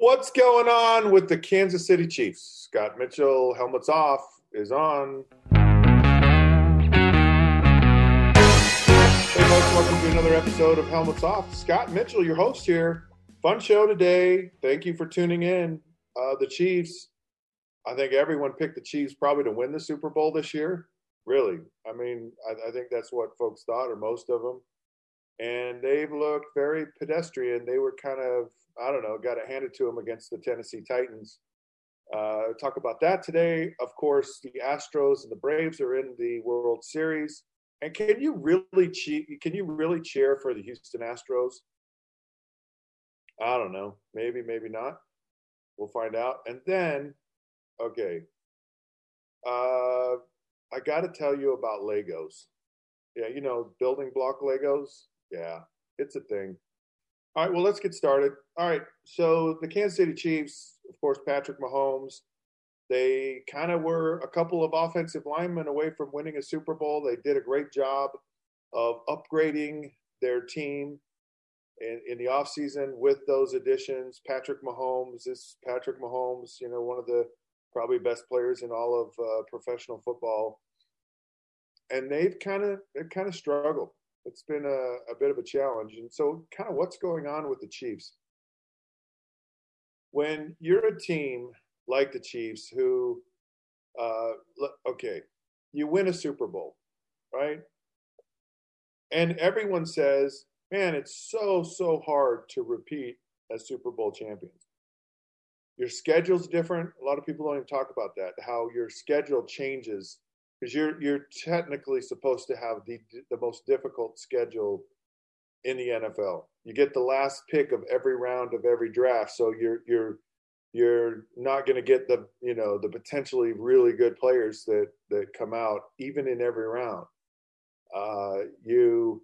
What's going on with the Kansas City Chiefs? Scott Mitchell, helmets off, is on. Hey, folks, welcome to another episode of Helmets Off. Scott Mitchell, your host here. Fun show today. Thank you for tuning in. Uh, the Chiefs, I think everyone picked the Chiefs probably to win the Super Bowl this year. Really. I mean, I, I think that's what folks thought, or most of them. And they've looked very pedestrian. They were kind of I don't know, got it handed to him against the Tennessee Titans. Uh, talk about that today. Of course, the Astros and the Braves are in the World Series. And can you really cheat? Can you really cheer for the Houston Astros? I don't know. Maybe, maybe not. We'll find out. And then, okay, uh, I got to tell you about Legos. Yeah, you know, building block Legos. Yeah, it's a thing. All right, well, let's get started. All right, so the Kansas City Chiefs, of course, Patrick Mahomes, they kind of were a couple of offensive linemen away from winning a Super Bowl. They did a great job of upgrading their team in, in the offseason with those additions. Patrick Mahomes is Patrick Mahomes, you know, one of the probably best players in all of uh, professional football. And they've kind of they've kind of struggled it's been a, a bit of a challenge. And so, kind of what's going on with the Chiefs? When you're a team like the Chiefs, who, uh, okay, you win a Super Bowl, right? And everyone says, man, it's so, so hard to repeat as Super Bowl champions. Your schedule's different. A lot of people don't even talk about that, how your schedule changes because you're you're technically supposed to have the the most difficult schedule in the NFL. You get the last pick of every round of every draft, so you're you're you're not going to get the you know the potentially really good players that that come out even in every round. Uh, you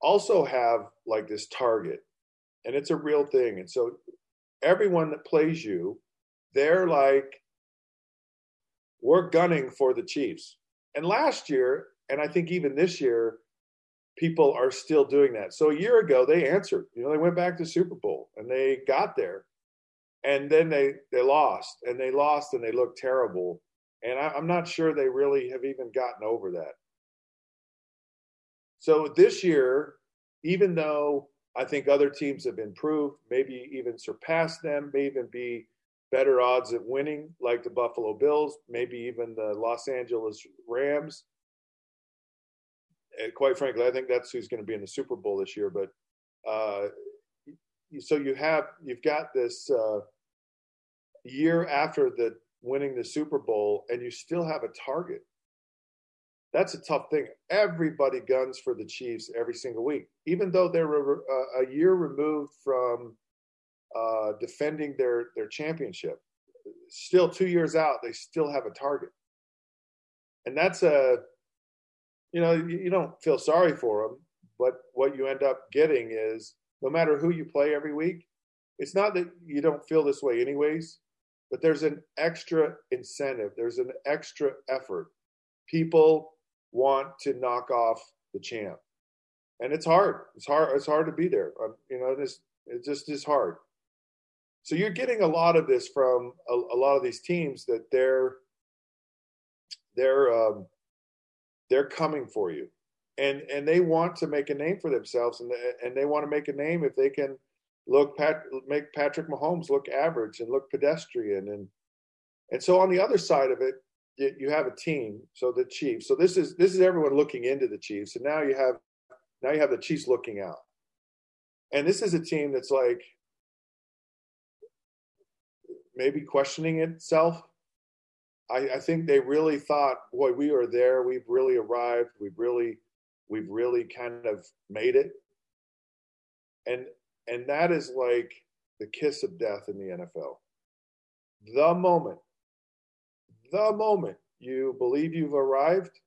also have like this target, and it's a real thing. And so everyone that plays you, they're like, we're gunning for the Chiefs. And last year, and I think even this year, people are still doing that. So a year ago, they answered. You know, they went back to Super Bowl and they got there, and then they they lost and they lost and they looked terrible. And I, I'm not sure they really have even gotten over that. So this year, even though I think other teams have improved, maybe even surpassed them, may even be better odds at winning, like the Buffalo Bills, maybe even the Los Angeles Rams. And quite frankly, I think that's who's going to be in the Super Bowl this year. But uh, so you have you've got this uh, year after the winning the Super Bowl, and you still have a target. That's a tough thing. Everybody guns for the Chiefs every single week, even though they're a, a year removed from uh, defending their their championship. Still two years out, they still have a target, and that's a you know you, don't feel sorry for them, but what you end up getting is no matter who you play every week, it's not that you don't feel this way anyways, but there's an extra incentive, there's an extra effort. People want to knock off the champ, and it's hard. It's hard. It's hard to be there. Um, you know, this it just is hard. So you're getting a lot of this from a, a lot of these teams that they're they're um, they're coming for you, and and they want to make a name for themselves, and and they want to make a name if they can look Pat make Patrick Mahomes look average and look pedestrian, and and so on the other side of it, you have a team. So the Chiefs. So this is this is everyone looking into the Chiefs, and now you have now you have the Chiefs looking out, and this is a team that's like maybe questioning itself. I, I think they really thought, boy, we are there. We've really arrived. We've really, we've really kind of made it. And and that is like the kiss of death in the NFL. The moment, the moment you believe you've arrived,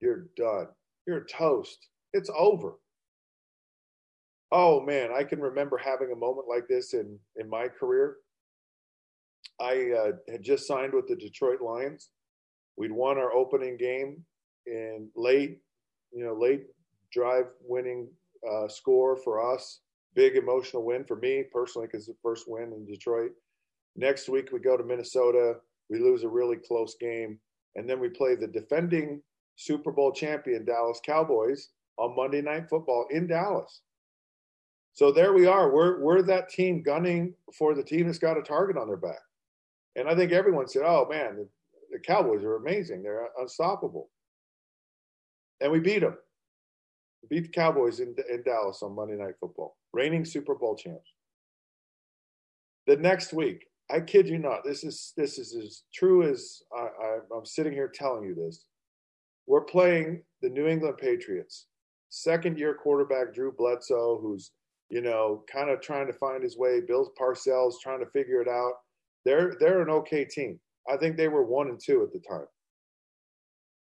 you're done. You're toast. It's over. Oh man, I can remember having a moment like this in in my career. I uh, had just signed with the Detroit Lions. We'd won our opening game in late, you know, late drive winning uh, score for us. big emotional win for me personally because the first win in Detroit. Next week we go to Minnesota. We lose a really close game, and then we play the defending Super Bowl champion Dallas Cowboys on Monday Night Football in Dallas. So there we are. We're we're that team gunning for the team that's got a target on their back. And I think everyone said, "Oh man, the, the Cowboys are amazing. They're unstoppable." And we beat them. We beat the Cowboys in in Dallas on Monday Night Football, reigning Super Bowl champs. The next week, I kid you not, this is this is as true as I, I, I'm sitting here telling you this. We're playing the New England Patriots. Second year quarterback Drew Bledsoe, who's you know, kind of trying to find his way. Bill Parcells trying to figure it out. They're they're an okay team. I think they were one and two at the time.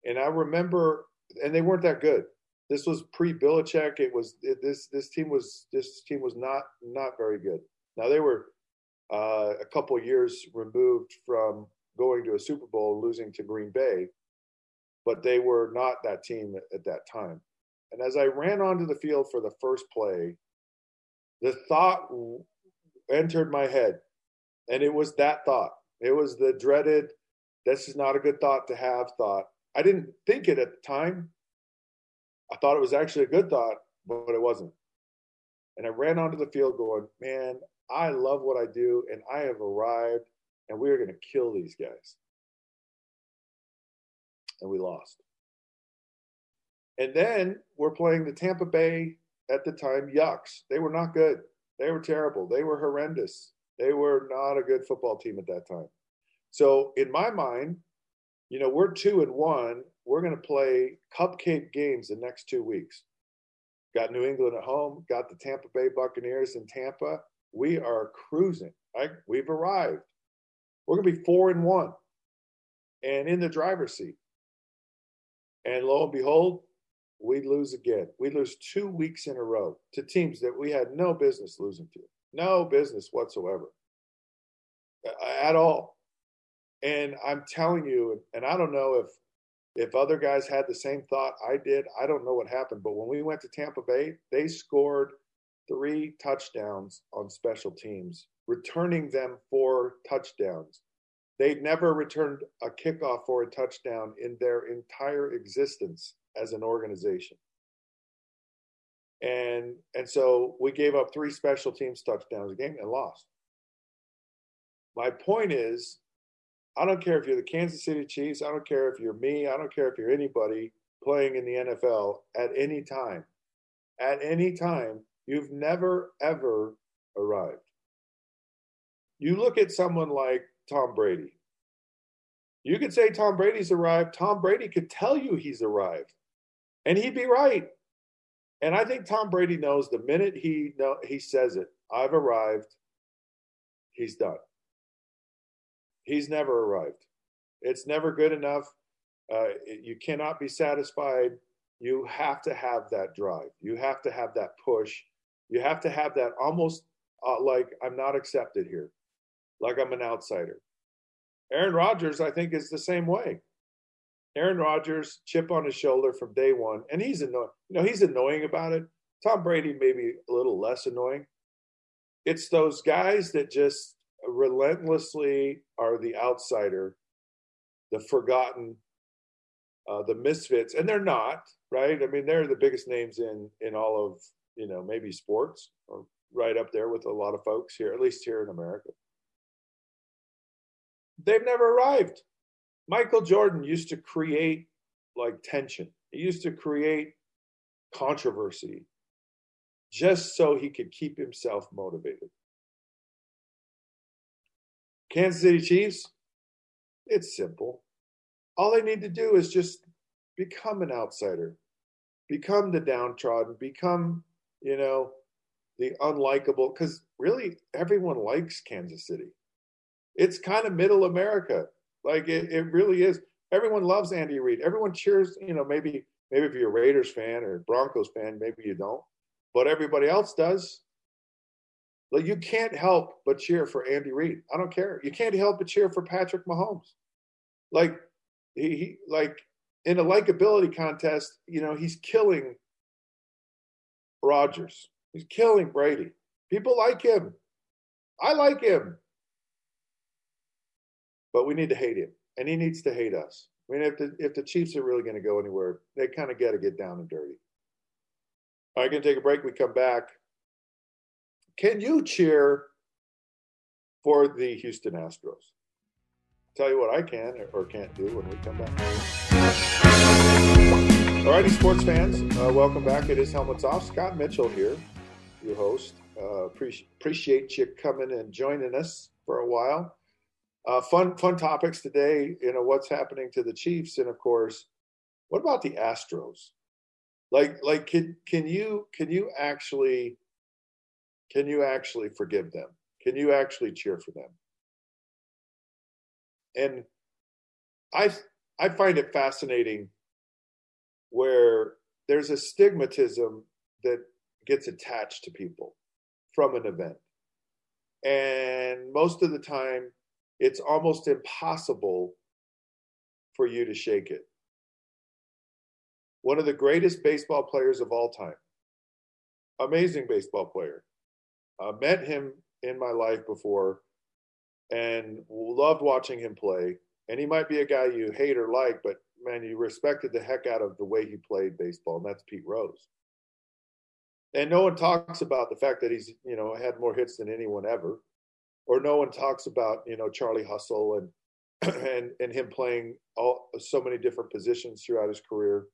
And I remember, and they weren't that good. This was pre Belichick. It was it, this this team was this team was not not very good. Now they were uh, a couple years removed from going to a Super Bowl, losing to Green Bay, but they were not that team at, at that time. And as I ran onto the field for the first play, the thought entered my head, and it was that thought. It was the dreaded, this is not a good thought to have thought. I didn't think it at the time. I thought it was actually a good thought, but it wasn't. And I ran onto the field going, man, I love what I do, and I have arrived, and we are going to kill these guys. And we lost. And then we're playing the Tampa Bay at the time yucks. They were not good. They were terrible. They were horrendous. They were not a good football team at that time. So in my mind, you know, we're two and one. We're going to play cupcake games the next two weeks. Got New England at home. Got the Tampa Bay Buccaneers in Tampa. We are cruising. Right? We've arrived. We're going to be four and one, and in the driver's seat. And lo and behold, we lose again. We lose two weeks in a row to teams that we had no business losing to, no business whatsoever at all. And I'm telling you, and I don't know if if other guys had the same thought I did. I don't know what happened, but when we went to Tampa Bay, they scored three touchdowns on special teams, returning them for touchdowns. They'd never returned a kickoff for a touchdown in their entire existence as an organization. And and so we gave up three special teams touchdowns a game and lost. My point is, I don't care if you're the Kansas City Chiefs, I don't care if you're me, I don't care if you're anybody playing in the NFL at any time. At any time, you've never ever arrived. You look at someone like Tom Brady. You could say Tom Brady's arrived. Tom Brady could tell you he's arrived. And he'd be right. And I think Tom Brady knows the minute he know, he says it, I've arrived, he's done. He's never arrived. It's never good enough. Uh, you cannot be satisfied. You have to have that drive. You have to have that push. You have to have that almost uh, like I'm not accepted here, like I'm an outsider. Aaron Rodgers, I think, is the same way. Aaron Rodgers, chip on his shoulder from day one, and he's annoying. You know, he's annoying about it. Tom Brady maybe a little less annoying. It's those guys that just relentlessly are the outsider, the forgotten, uh, the misfits, and they're not right. I mean, they're the biggest names in in all of you know maybe sports, or right up there with a lot of folks here, at least here in America. They've never arrived. Michael Jordan used to create like tension. He used to create controversy just so he could keep himself motivated. Kansas City Chiefs, it's simple. All they need to do is just become an outsider, become the downtrodden, become, you know, the unlikable. Because really, everyone likes Kansas City. It's kind of middle America. Like it, it really is. Everyone loves Andy Reid. Everyone cheers. You know, maybe maybe if you're a Raiders fan or Broncos fan, maybe you don't, but everybody else does. Like you can't help but cheer for Andy Reid. I don't care. You can't help but cheer for Patrick Mahomes. Like he, he like in a likability contest, you know, he's killing Rodgers. He's killing Brady. People like him. I like him. But we need to hate him, and he needs to hate us. I mean, if the, if the Chiefs are really going to go anywhere, they kind of got to get down and dirty. All right, going to take a break. We come back. Can you cheer for the Houston Astros? Tell you what I can or can't do when we come back. All righty, sports fans, uh, welcome back. It is Helmets Off. Scott Mitchell here, your host. Uh, pre- appreciate you coming and joining us for a while. Uh, fun, fun topics today. You know what's happening to the Chiefs, and of course, what about the Astros? Like, like, can can you can you actually can you actually forgive them? Can you actually cheer for them? And I I find it fascinating where there's a stigmatism that gets attached to people from an event. And most of the time, it's almost impossible for you to shake it. One of the greatest baseball players of all time, amazing baseball player. Uh, met him in my life before and loved watching him play. And he might be a guy you hate or like, but man, you respected the heck out of the way he played baseball, and that's Pete Rose. And no one talks about the fact that he's, you know, had more hits than anyone ever, or no one talks about, you know, Charlie Hustle and and and him playing all so many different positions throughout his career.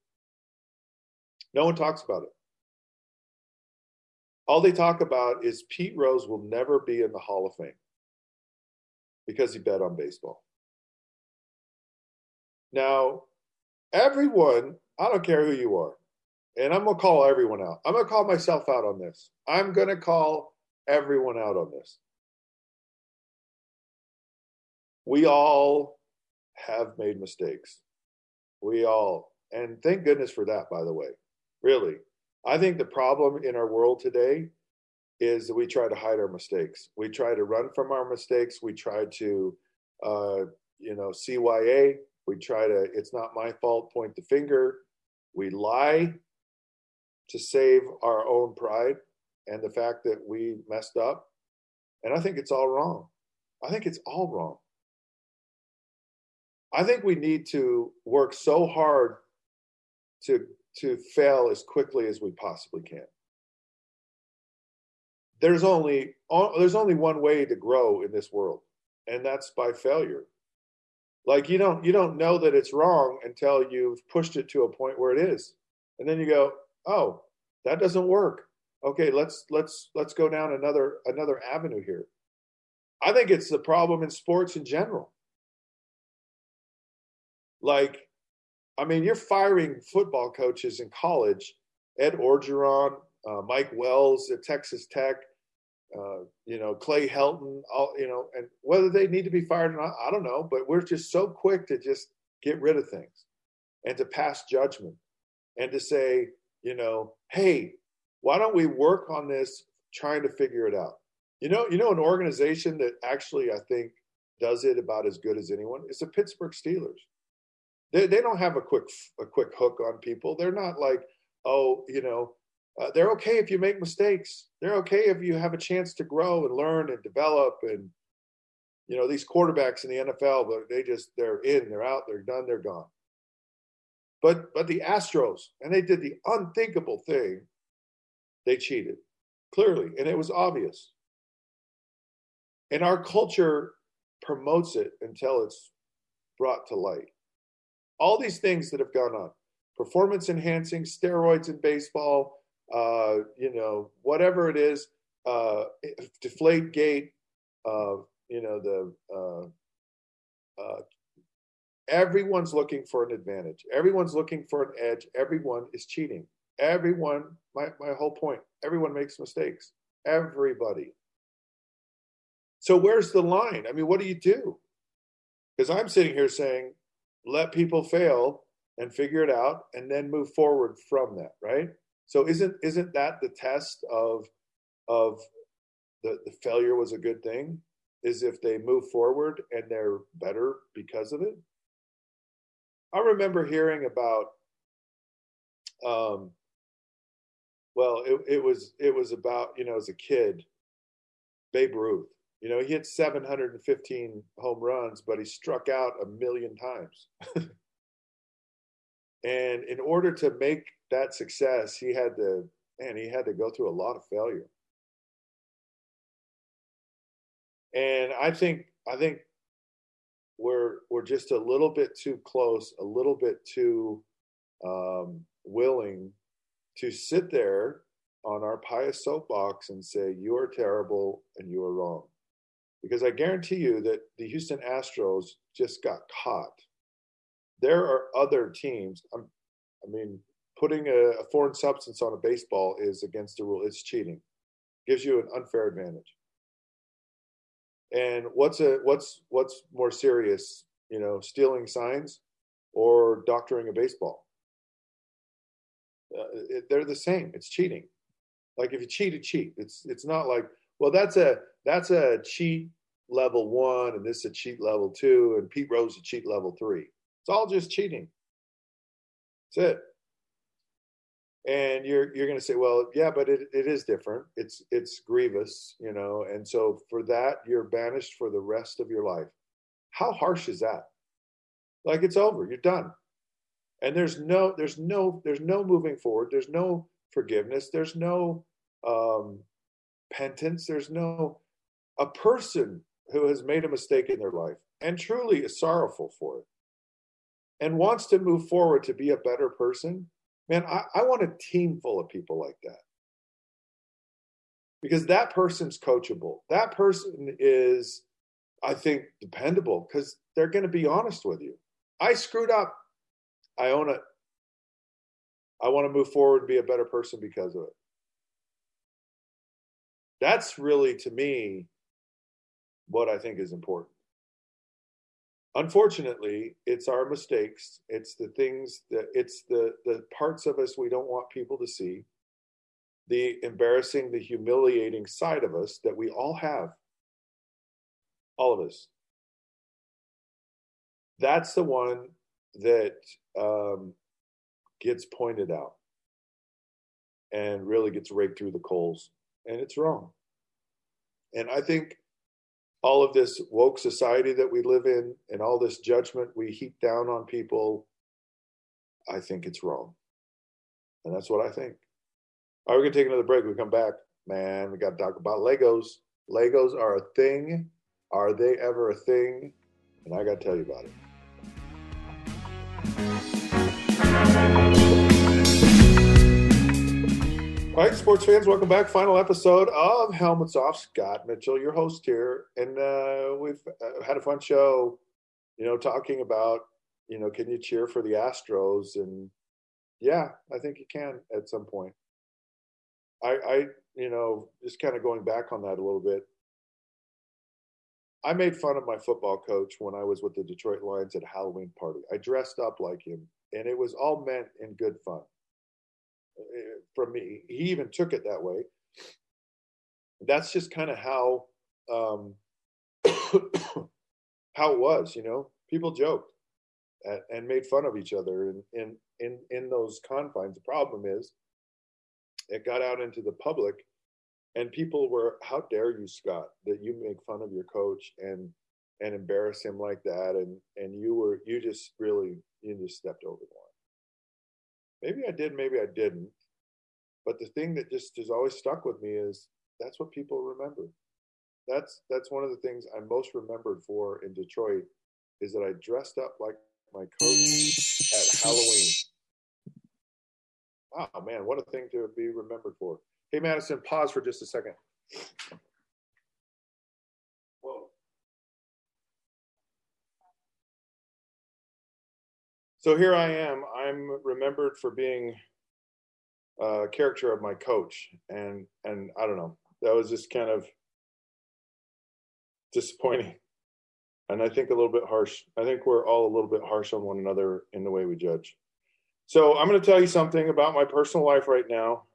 No one talks about it. All they talk about is Pete Rose will never be in the Hall of Fame because he bet on baseball. Now, everyone, I don't care who you are, and I'm going to call everyone out. I'm going to call myself out on this. I'm going to call everyone out on this. We all have made mistakes. We all, and thank goodness for that, by the way. Really. I think the problem in our world today is that we try to hide our mistakes. We try to run from our mistakes. We try to, uh, you know, CYA. We try to, it's not my fault, point the finger. We lie to save our own pride and the fact that we messed up. And I think it's all wrong. I think it's all wrong. I think we need to work so hard to to fail as quickly as we possibly can. There's only there's only one way to grow in this world and that's by failure. Like you don't you don't know that it's wrong until you've pushed it to a point where it is. And then you go oh that doesn't work. Okay let's let's let's go down another another avenue here. I think it's the problem in sports in general like i mean you're firing football coaches in college ed orgeron uh, mike wells at texas tech uh, you know, Clay Helton, all, you know, and whether they need to be fired or not, I don't know. But we're just so quick to just get rid of things and to pass judgment and to say, you know, hey, why don't we work on this, trying to figure it out? You know, you know, an organization that actually I think does it about as good as anyone is the Pittsburgh Steelers. They they don't have a quick a quick hook on people. They're not like, oh, you know, uh, they're okay if you make mistakes. They're okay if you have a chance to grow and learn and develop. And you know these quarterbacks in the NFL, they just they're in, they're out, they're done, they're gone. But but the Astros, and they did the unthinkable thing. They cheated clearly, and it was obvious. And our culture promotes it until it's brought to light. All these things that have gone on performance enhancing, steroids in baseball, uh, you know, whatever it is, uh, deflate gate, uh, you know, the, uh, uh, everyone's looking for an advantage. Everyone's looking for an edge. Everyone is cheating. Everyone, my, my whole point, everyone makes mistakes. Everybody. So where's the line? I mean, what do you do? Because I'm sitting here saying, let people fail and figure it out and then move forward from that, right? So isn't isn't that the test of of the, the failure was a good thing? Is if they move forward and they're better because of it. I remember hearing about um, Well, it, it was it was about you know as a kid, Babe Ruth. You know, he hit 715 home runs, but he struck out a million times. and in order to make that success, he had to man, he had to go through a lot of failure. And I think I think we're we're just a little bit too close, a little bit too um, willing to sit there on our pious soapbox and say you are terrible and you are wrong, because I guarantee you that the Houston Astros just got caught. There are other teams. I'm, I mean, putting a, a foreign substance on a baseball is against the rule. It's cheating. Gives you an unfair advantage. And what's a what's what's more serious, you know, stealing signs or doctoring a baseball? Uh, it, they're the same. It's cheating. Like if you cheat, you cheat. It's it's not like well that's a that's a cheat level one and this is a cheat level two and Pete Rose is a cheat level three. It's all just cheating. That's it. And you're you're going to say well yeah but it, it is different. It's it's grievous you know and so for that you're banished for the rest of your life. How harsh is that? Like it's over. You're done. And there's no there's no there's no moving forward. There's no forgiveness. There's no um penance there's no a person who has made a mistake in their life and truly is sorrowful for it and wants to move forward to be a better person Man, I, I want a team full of people like that. Because that person's coachable. That person is, I think, dependable because they're going to be honest with you. I screwed up. I own it. I want to move forward and be a better person because of it. That's really, to me, what I think is important. Unfortunately it's our mistakes. It's the things that it's the the parts of us we don't want people to see. The embarrassing the humiliating side of us that we all have. All of us. That's the one that um, gets pointed out and really gets raked through the coals and it's wrong and i think all of this woke society that we live in and all this judgment we heap down on people, I think it's wrong. And that's what I think. All right, we're going to take another break. We come back. Man, we got to talk about Legos. Legos are a thing. Are they ever a thing? And I got to tell you about it. All right, sports fans, welcome back. Final episode of Helmets Off. Scott Mitchell, your host here, and uh, we've uh, had a fun show. You know, talking about you know, can you cheer for the Astros? And yeah, I think you can at some point. I, I, you know, just kind of going back on that a little bit. I made fun of my football coach when I was with the Detroit Lions at a Halloween party. I dressed up like him, and it was all meant in good fun from me. He even took it that way. That's just kind of how um, how it was, you know. People joked at, and made fun of each other in, in in in those confines. The problem is, it got out into the public, and people were, "How dare you, Scott, that you make fun of your coach and and embarrass him like that?" And and you were you just really you just stepped over the line. Maybe I did, maybe I didn't. But the thing that just has always stuck with me is that's what people remember. That's that's one of the things I'm most remembered for in Detroit is that I dressed up like my coach at Halloween. Wow, man, what a thing to be remembered for. Hey, Madison, pause for just a second. So here I am. I'm remembered for being a character of my coach, and and I don't know, that was just kind of disappointing, and I think a little bit harsh. I think we're all a little bit harsh on one another in the way we judge. So I'm going to tell you something about my personal life right now,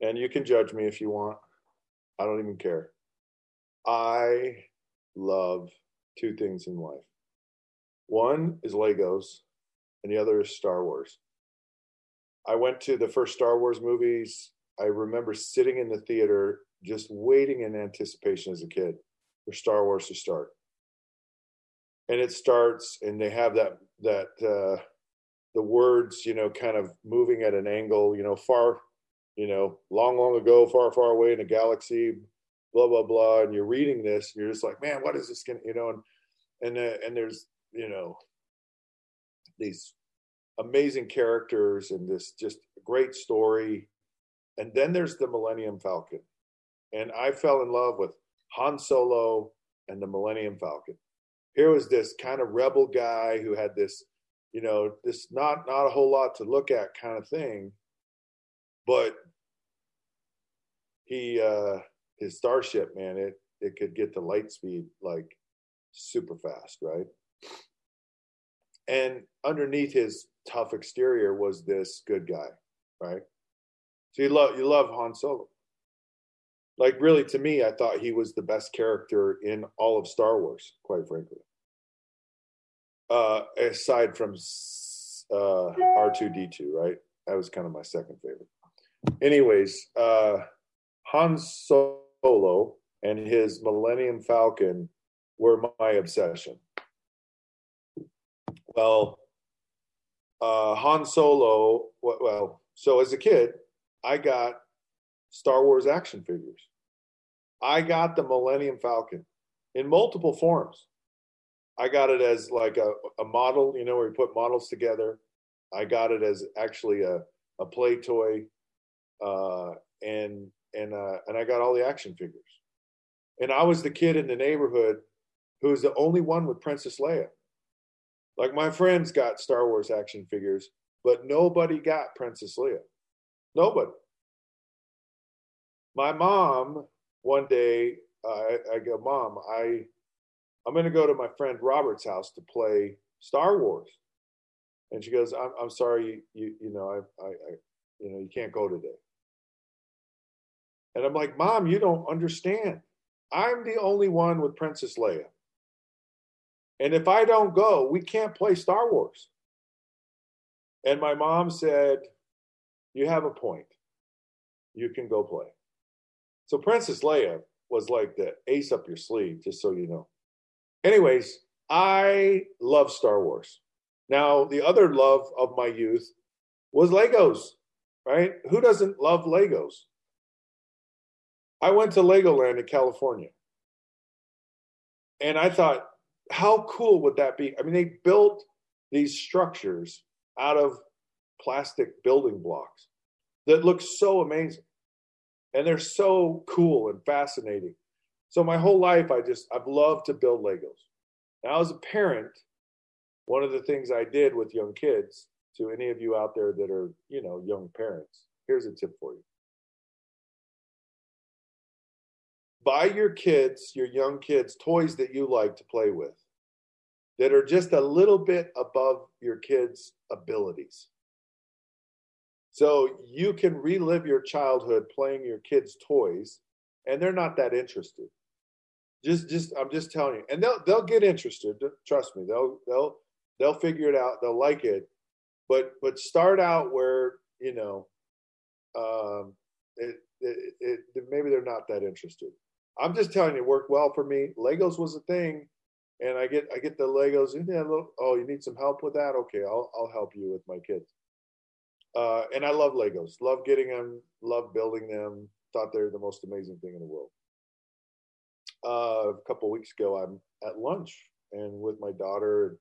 and you can judge me if you want. I don't even care. I love two things in life. One is Legos, and the other is Star Wars. I went to the first Star Wars movies I remember sitting in the theater just waiting in anticipation as a kid for Star Wars to start. And it starts, and they have that that uh, the words, you know, kind of moving at an angle, you know, far, you know, long, long ago, far, far away in a galaxy, blah blah blah. And you're reading this, and you're just like, man, what is this to You know, and and uh, and there's you know these amazing characters and this just great story. And then there's the Millennium Falcon. And I fell in love with Han Solo and the Millennium Falcon. Here was this kind of rebel guy who had this, you know, this not not a whole lot to look at kind of thing, but he uh his starship, man, it it could get to light speed like super fast, right? And underneath his tough exterior was this good guy, right? So you love you love Han Solo. Like really, to me, I thought he was the best character in all of Star Wars, quite frankly. Uh, aside from uh, R two D two, right? That was kind of my second favorite. Anyways, uh, Han Solo and his Millennium Falcon were my obsession. Well, uh, Han Solo. Well, so as a kid, I got Star Wars action figures. I got the Millennium Falcon in multiple forms. I got it as like a, a model, you know, where you put models together. I got it as actually a, a play toy, uh, and and uh, and I got all the action figures. And I was the kid in the neighborhood who was the only one with Princess Leia. Like my friends got Star Wars action figures, but nobody got Princess Leia. Nobody. My mom, one day, I, I go, Mom, I, I'm going to go to my friend Robert's house to play Star Wars. And she goes, I'm, I'm sorry, you, you know, I, I, I, you know, you can't go today. And I'm like, Mom, you don't understand. I'm the only one with Princess Leia. And if I don't go, we can't play Star Wars. And my mom said, You have a point. You can go play. So Princess Leia was like the ace up your sleeve, just so you know. Anyways, I love Star Wars. Now, the other love of my youth was Legos, right? Who doesn't love Legos? I went to Legoland in California. And I thought, how cool would that be? I mean, they built these structures out of plastic building blocks that look so amazing. And they're so cool and fascinating. So my whole life I just I've loved to build Legos. Now as a parent, one of the things I did with young kids, to any of you out there that are, you know, young parents, here's a tip for you. Buy your kids, your young kids, toys that you like to play with that are just a little bit above your kids' abilities. So you can relive your childhood playing your kids' toys, and they're not that interested. Just, just, I'm just telling you, and they'll they'll get interested. Trust me, they'll they'll they'll figure it out. They'll like it, but but start out where you know, um, it, it, it, maybe they're not that interested. I'm just telling you, it worked well for me. Legos was a thing, and I get I get the Legos. Yeah, look, oh, you need some help with that? Okay, I'll I'll help you with my kids. Uh, and I love Legos. Love getting them. Love building them. Thought they're the most amazing thing in the world. Uh, a couple weeks ago, I'm at lunch and with my daughter,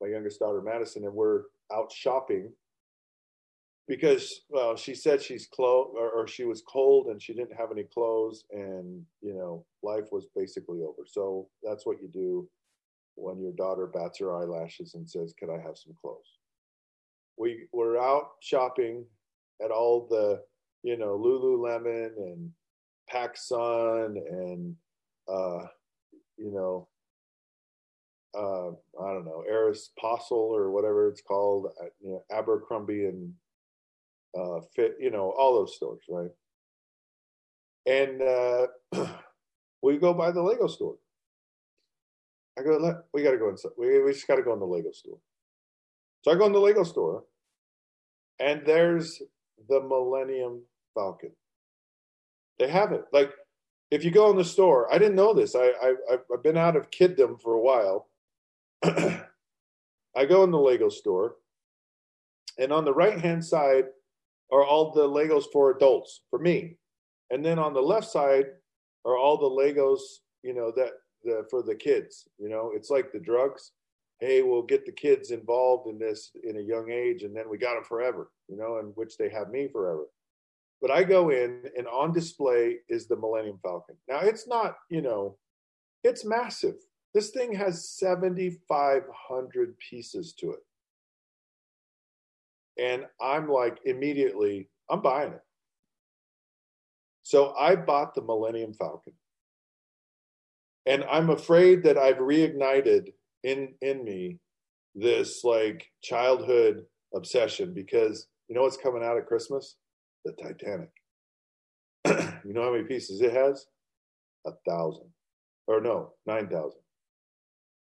my youngest daughter Madison, and we're out shopping because well she said she's clothes or, or, she was cold and she didn't have any clothes and you know life was basically over. So that's what you do when your daughter bats her eyelashes and says could i have some clothes? We were out shopping at all the you know lululemon and pacsun and uh you know uh, I don't know, Aeropostale or whatever it's called, uh, you know, Abercrombie and uh, fit, you know, all those stores, right? And uh, we go by the Lego store. I go, we got to go inside. We, we just got to go in the Lego store. So I go in the Lego store, and there's the Millennium Falcon. They have it. Like if you go in the store, I didn't know this. I, I I've been out of kiddom for a while. I go in the Lego store, and on the right hand side are all the Legos for adults, for me, and then on the left side are all the Legos, you know, that the, for the kids. You know, it's like the drugs. Hey, we'll get the kids involved in this in a young age, and then we got them forever. You know, in which they have me forever. But I go in, and on display is the Millennium Falcon. Now, it's not, you know, it's massive. This thing has 7,500 pieces to it. And I'm like, immediately, I'm buying it. So I bought the Millennium Falcon. And I'm afraid that I've reignited in in me this like childhood obsession because you know what's coming out at Christmas? The Titanic. you know how many pieces it has? A thousand. Or no, nine thousand.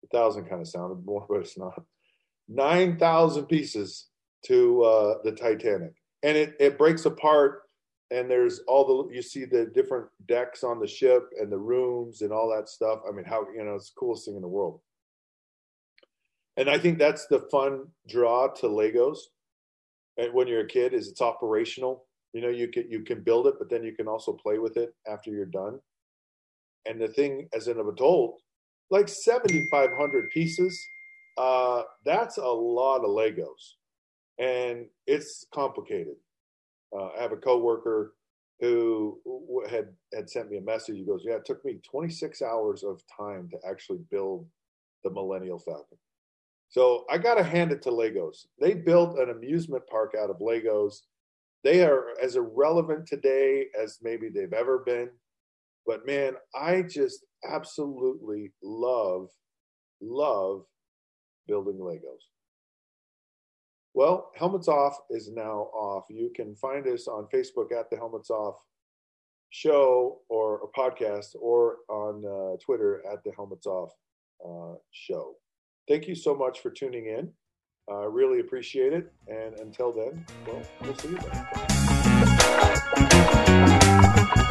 A thousand kind of sounded more, but it's not. Nine thousand pieces to uh, the Titanic. And it, it breaks apart and there's all the you see the different decks on the ship and the rooms and all that stuff. I mean, how you know it's the coolest thing in the world. And I think that's the fun draw to Legos. And when you're a kid, is it's operational. You know, you can you can build it, but then you can also play with it after you're done. And the thing, as an adult, like 7,500 pieces, uh, that's a lot of Legos, and it's complicated uh, I have a coworker who had had sent me a message. He goes, "Yeah, it took me 26 hours of time to actually build the Millennial Falcon." So I got to hand it to Legos. They built an amusement park out of Legos. They are as irrelevant today as maybe they've ever been. But man, I just absolutely love, love building Legos. Well, Helmets Off is now off. You can find us on Facebook at the Helmets Off show or a podcast or on uh, Twitter at the Helmets Off uh, show. Thank you so much for tuning in. I uh, really appreciate it. And until then, well, we'll see you then.